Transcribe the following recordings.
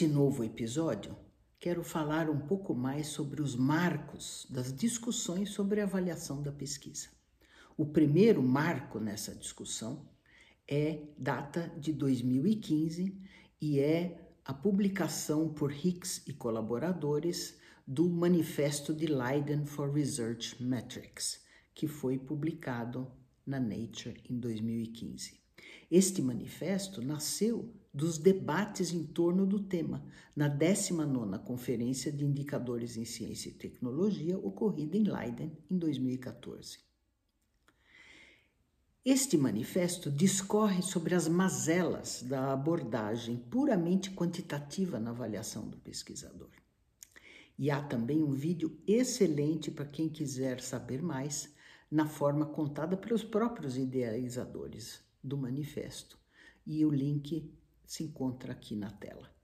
Neste novo episódio, quero falar um pouco mais sobre os marcos das discussões sobre a avaliação da pesquisa. O primeiro marco nessa discussão é data de 2015 e é a publicação por Hicks e colaboradores do Manifesto de Leiden for Research Metrics, que foi publicado na Nature em 2015. Este manifesto nasceu dos debates em torno do tema na 19ª Conferência de Indicadores em Ciência e Tecnologia ocorrida em Leiden em 2014. Este manifesto discorre sobre as mazelas da abordagem puramente quantitativa na avaliação do pesquisador. E há também um vídeo excelente para quem quiser saber mais na forma contada pelos próprios idealizadores do manifesto. E o link se encontra aqui na tela.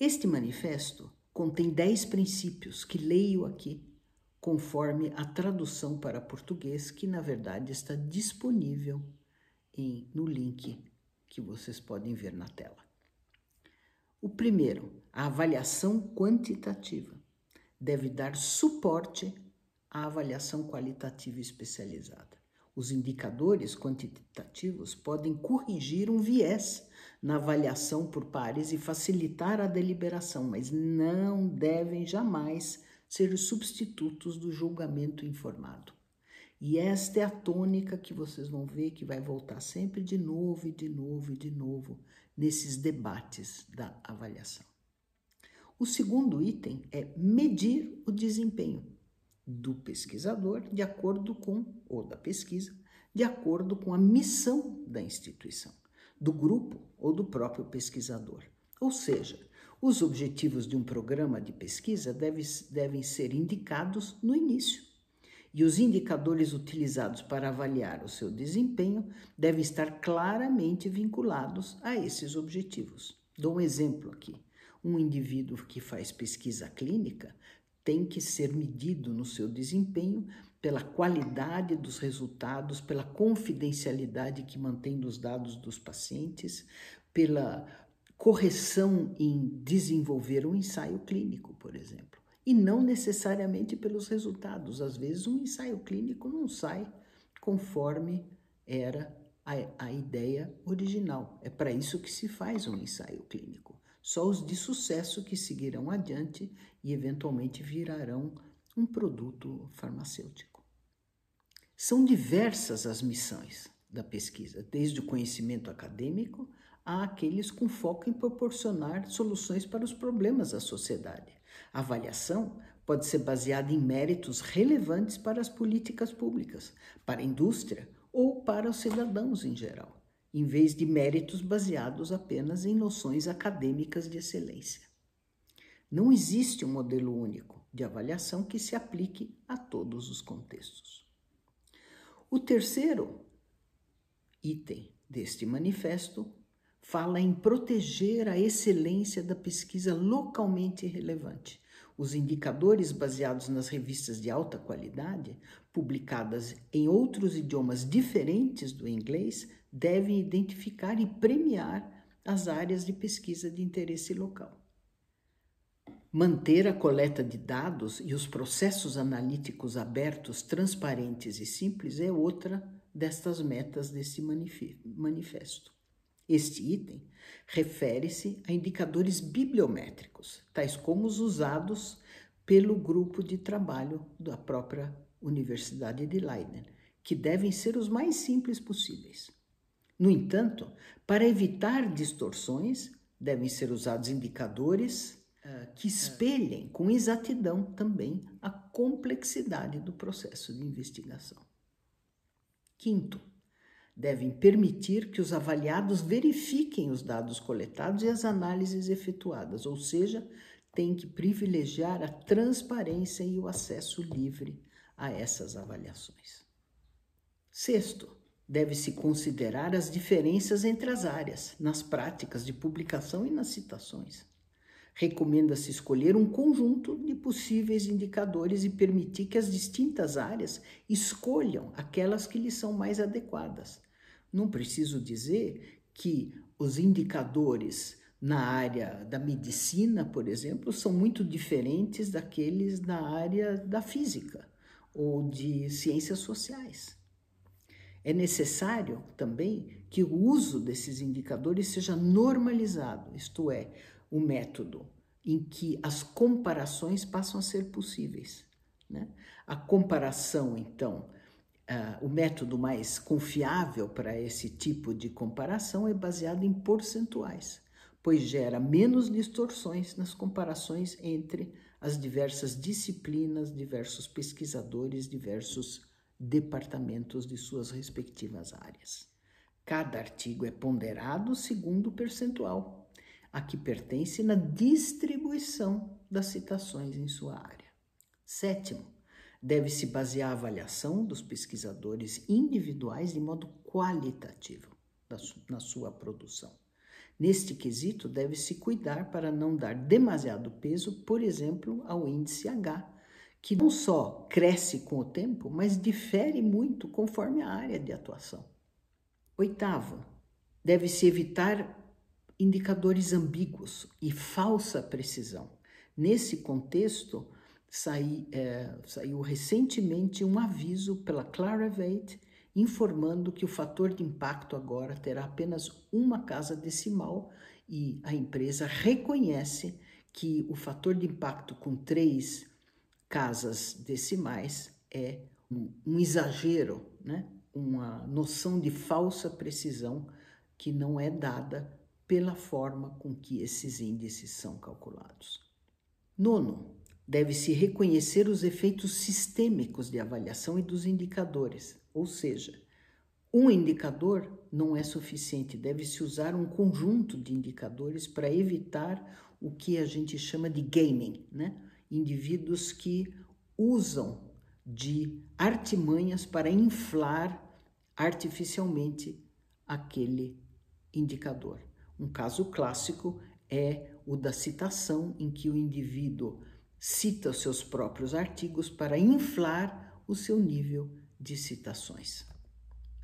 Este manifesto contém 10 princípios que leio aqui conforme a tradução para português, que na verdade está disponível em, no link que vocês podem ver na tela. O primeiro, a avaliação quantitativa deve dar suporte a avaliação qualitativa especializada. Os indicadores quantitativos podem corrigir um viés na avaliação por pares e facilitar a deliberação, mas não devem jamais ser substitutos do julgamento informado. E esta é a tônica que vocês vão ver que vai voltar sempre de novo e de novo e de novo nesses debates da avaliação. O segundo item é medir o desempenho do pesquisador de acordo com, ou da pesquisa, de acordo com a missão da instituição, do grupo ou do próprio pesquisador. Ou seja, os objetivos de um programa de pesquisa devem, devem ser indicados no início. E os indicadores utilizados para avaliar o seu desempenho devem estar claramente vinculados a esses objetivos. Dou um exemplo aqui. Um indivíduo que faz pesquisa clínica tem que ser medido no seu desempenho pela qualidade dos resultados, pela confidencialidade que mantém dos dados dos pacientes, pela correção em desenvolver um ensaio clínico, por exemplo, e não necessariamente pelos resultados. Às vezes, um ensaio clínico não sai conforme era a, a ideia original. É para isso que se faz um ensaio clínico só os de sucesso que seguirão adiante e eventualmente virarão um produto farmacêutico. São diversas as missões da pesquisa, desde o conhecimento acadêmico a aqueles com foco em proporcionar soluções para os problemas da sociedade. A avaliação pode ser baseada em méritos relevantes para as políticas públicas, para a indústria ou para os cidadãos em geral em vez de méritos baseados apenas em noções acadêmicas de excelência. Não existe um modelo único de avaliação que se aplique a todos os contextos. O terceiro item deste manifesto fala em proteger a excelência da pesquisa localmente relevante. Os indicadores baseados nas revistas de alta qualidade, publicadas em outros idiomas diferentes do inglês, devem identificar e premiar as áreas de pesquisa de interesse local. Manter a coleta de dados e os processos analíticos abertos, transparentes e simples é outra destas metas desse manifesto. Este item refere-se a indicadores bibliométricos, tais como os usados pelo grupo de trabalho da própria Universidade de Leiden, que devem ser os mais simples possíveis. No entanto, para evitar distorções, devem ser usados indicadores uh, que espelhem com exatidão também a complexidade do processo de investigação. Quinto, devem permitir que os avaliados verifiquem os dados coletados e as análises efetuadas, ou seja, têm que privilegiar a transparência e o acesso livre a essas avaliações. Sexto, Deve-se considerar as diferenças entre as áreas, nas práticas de publicação e nas citações. Recomenda-se escolher um conjunto de possíveis indicadores e permitir que as distintas áreas escolham aquelas que lhes são mais adequadas. Não preciso dizer que os indicadores na área da medicina, por exemplo, são muito diferentes daqueles na área da física ou de ciências sociais. É necessário também que o uso desses indicadores seja normalizado, isto é, o método em que as comparações passam a ser possíveis. Né? A comparação, então, uh, o método mais confiável para esse tipo de comparação é baseado em percentuais, pois gera menos distorções nas comparações entre as diversas disciplinas, diversos pesquisadores, diversos departamentos de suas respectivas áreas. Cada artigo é ponderado segundo o percentual a que pertence na distribuição das citações em sua área. Sétimo, deve-se basear a avaliação dos pesquisadores individuais de modo qualitativo na sua produção. Neste quesito, deve-se cuidar para não dar demasiado peso, por exemplo, ao índice H, que não só cresce com o tempo, mas difere muito conforme a área de atuação. Oitavo, deve-se evitar indicadores ambíguos e falsa precisão. Nesse contexto, saí, é, saiu recentemente um aviso pela Clarivate informando que o fator de impacto agora terá apenas uma casa decimal e a empresa reconhece que o fator de impacto com três casas decimais é um, um exagero, né? uma noção de falsa precisão que não é dada pela forma com que esses índices são calculados. Nono, deve-se reconhecer os efeitos sistêmicos de avaliação e dos indicadores, ou seja, um indicador não é suficiente, deve-se usar um conjunto de indicadores para evitar o que a gente chama de gaming, né? Indivíduos que usam de artimanhas para inflar artificialmente aquele indicador. Um caso clássico é o da citação, em que o indivíduo cita os seus próprios artigos para inflar o seu nível de citações.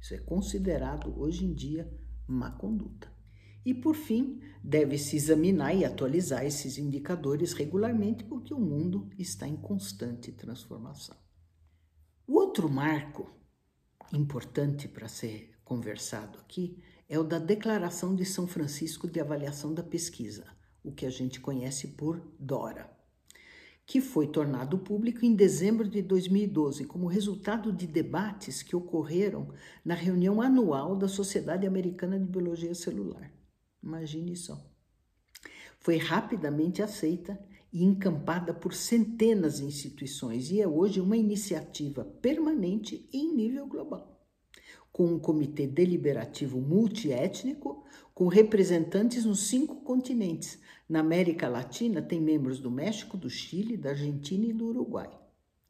Isso é considerado hoje em dia má conduta. E por fim, deve-se examinar e atualizar esses indicadores regularmente, porque o mundo está em constante transformação. O outro marco importante para ser conversado aqui é o da Declaração de São Francisco de Avaliação da Pesquisa, o que a gente conhece por DORA, que foi tornado público em dezembro de 2012 como resultado de debates que ocorreram na reunião anual da Sociedade Americana de Biologia Celular. Imagine só. Foi rapidamente aceita e encampada por centenas de instituições e é hoje uma iniciativa permanente em nível global. Com um comitê deliberativo multiétnico, com representantes nos cinco continentes. Na América Latina, tem membros do México, do Chile, da Argentina e do Uruguai,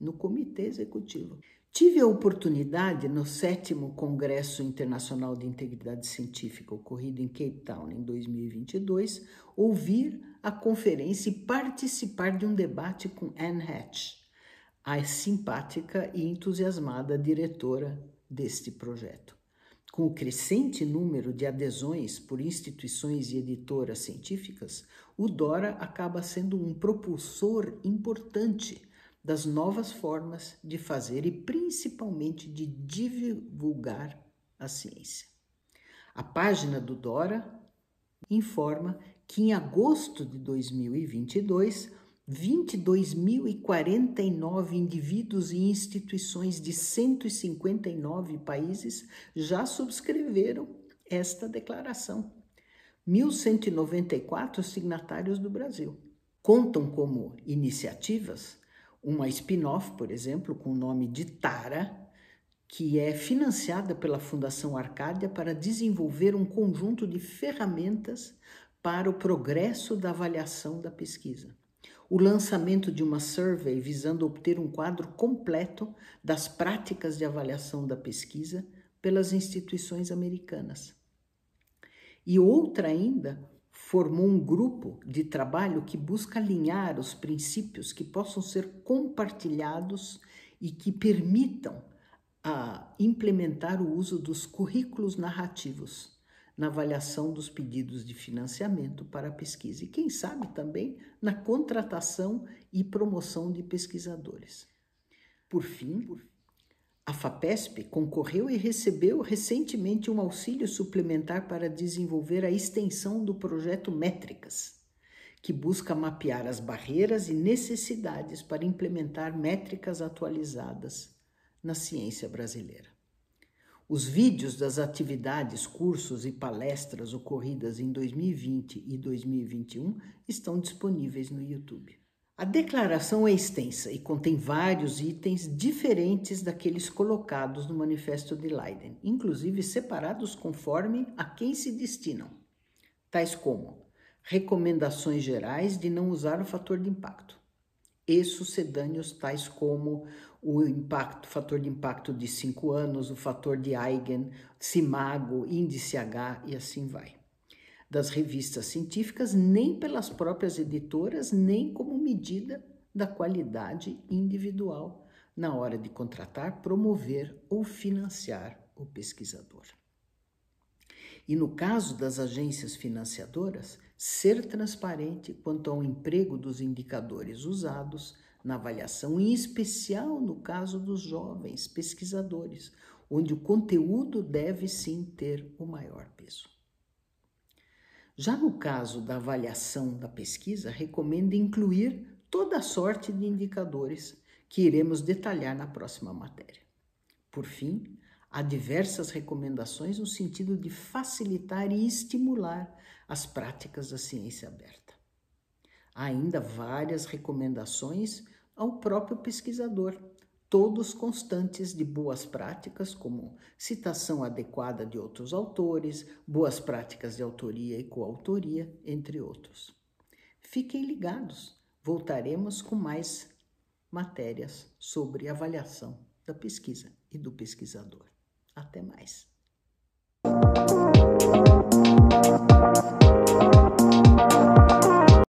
no comitê executivo. Tive a oportunidade, no sétimo Congresso Internacional de Integridade Científica, ocorrido em Cape Town em 2022, ouvir a conferência e participar de um debate com Anne Hatch, a simpática e entusiasmada diretora deste projeto. Com o crescente número de adesões por instituições e editoras científicas, o DORA acaba sendo um propulsor importante das novas formas de fazer e principalmente de divulgar a ciência. A página do Dora informa que em agosto de 2022, 22.049 indivíduos e instituições de 159 países já subscreveram esta declaração. 1.194 signatários do Brasil. Contam como iniciativas uma spin-off, por exemplo, com o nome de Tara, que é financiada pela Fundação Arcádia para desenvolver um conjunto de ferramentas para o progresso da avaliação da pesquisa. O lançamento de uma survey visando obter um quadro completo das práticas de avaliação da pesquisa pelas instituições americanas. E outra ainda, formou um grupo de trabalho que busca alinhar os princípios que possam ser compartilhados e que permitam a implementar o uso dos currículos narrativos na avaliação dos pedidos de financiamento para a pesquisa e, quem sabe, também na contratação e promoção de pesquisadores. Por fim, a FAPESP concorreu e recebeu recentemente um auxílio suplementar para desenvolver a extensão do projeto Métricas, que busca mapear as barreiras e necessidades para implementar métricas atualizadas na ciência brasileira. Os vídeos das atividades, cursos e palestras ocorridas em 2020 e 2021 estão disponíveis no YouTube. A declaração é extensa e contém vários itens diferentes daqueles colocados no Manifesto de Leiden, inclusive separados conforme a quem se destinam, tais como recomendações gerais de não usar o fator de impacto, e sucedâneos tais como o impacto, fator de impacto de 5 anos, o fator de Eigen, Simago, índice H e assim vai. Das revistas científicas, nem pelas próprias editoras, nem como medida da qualidade individual na hora de contratar, promover ou financiar o pesquisador. E no caso das agências financiadoras, ser transparente quanto ao emprego dos indicadores usados na avaliação, em especial no caso dos jovens pesquisadores, onde o conteúdo deve sim ter o maior peso. Já no caso da avaliação da pesquisa, recomendo incluir toda sorte de indicadores que iremos detalhar na próxima matéria. Por fim, há diversas recomendações no sentido de facilitar e estimular as práticas da ciência aberta. Há ainda várias recomendações ao próprio pesquisador, todos constantes de boas práticas, como citação adequada de outros autores, boas práticas de autoria e coautoria, entre outros. Fiquem ligados, voltaremos com mais matérias sobre avaliação da pesquisa e do pesquisador. Até mais.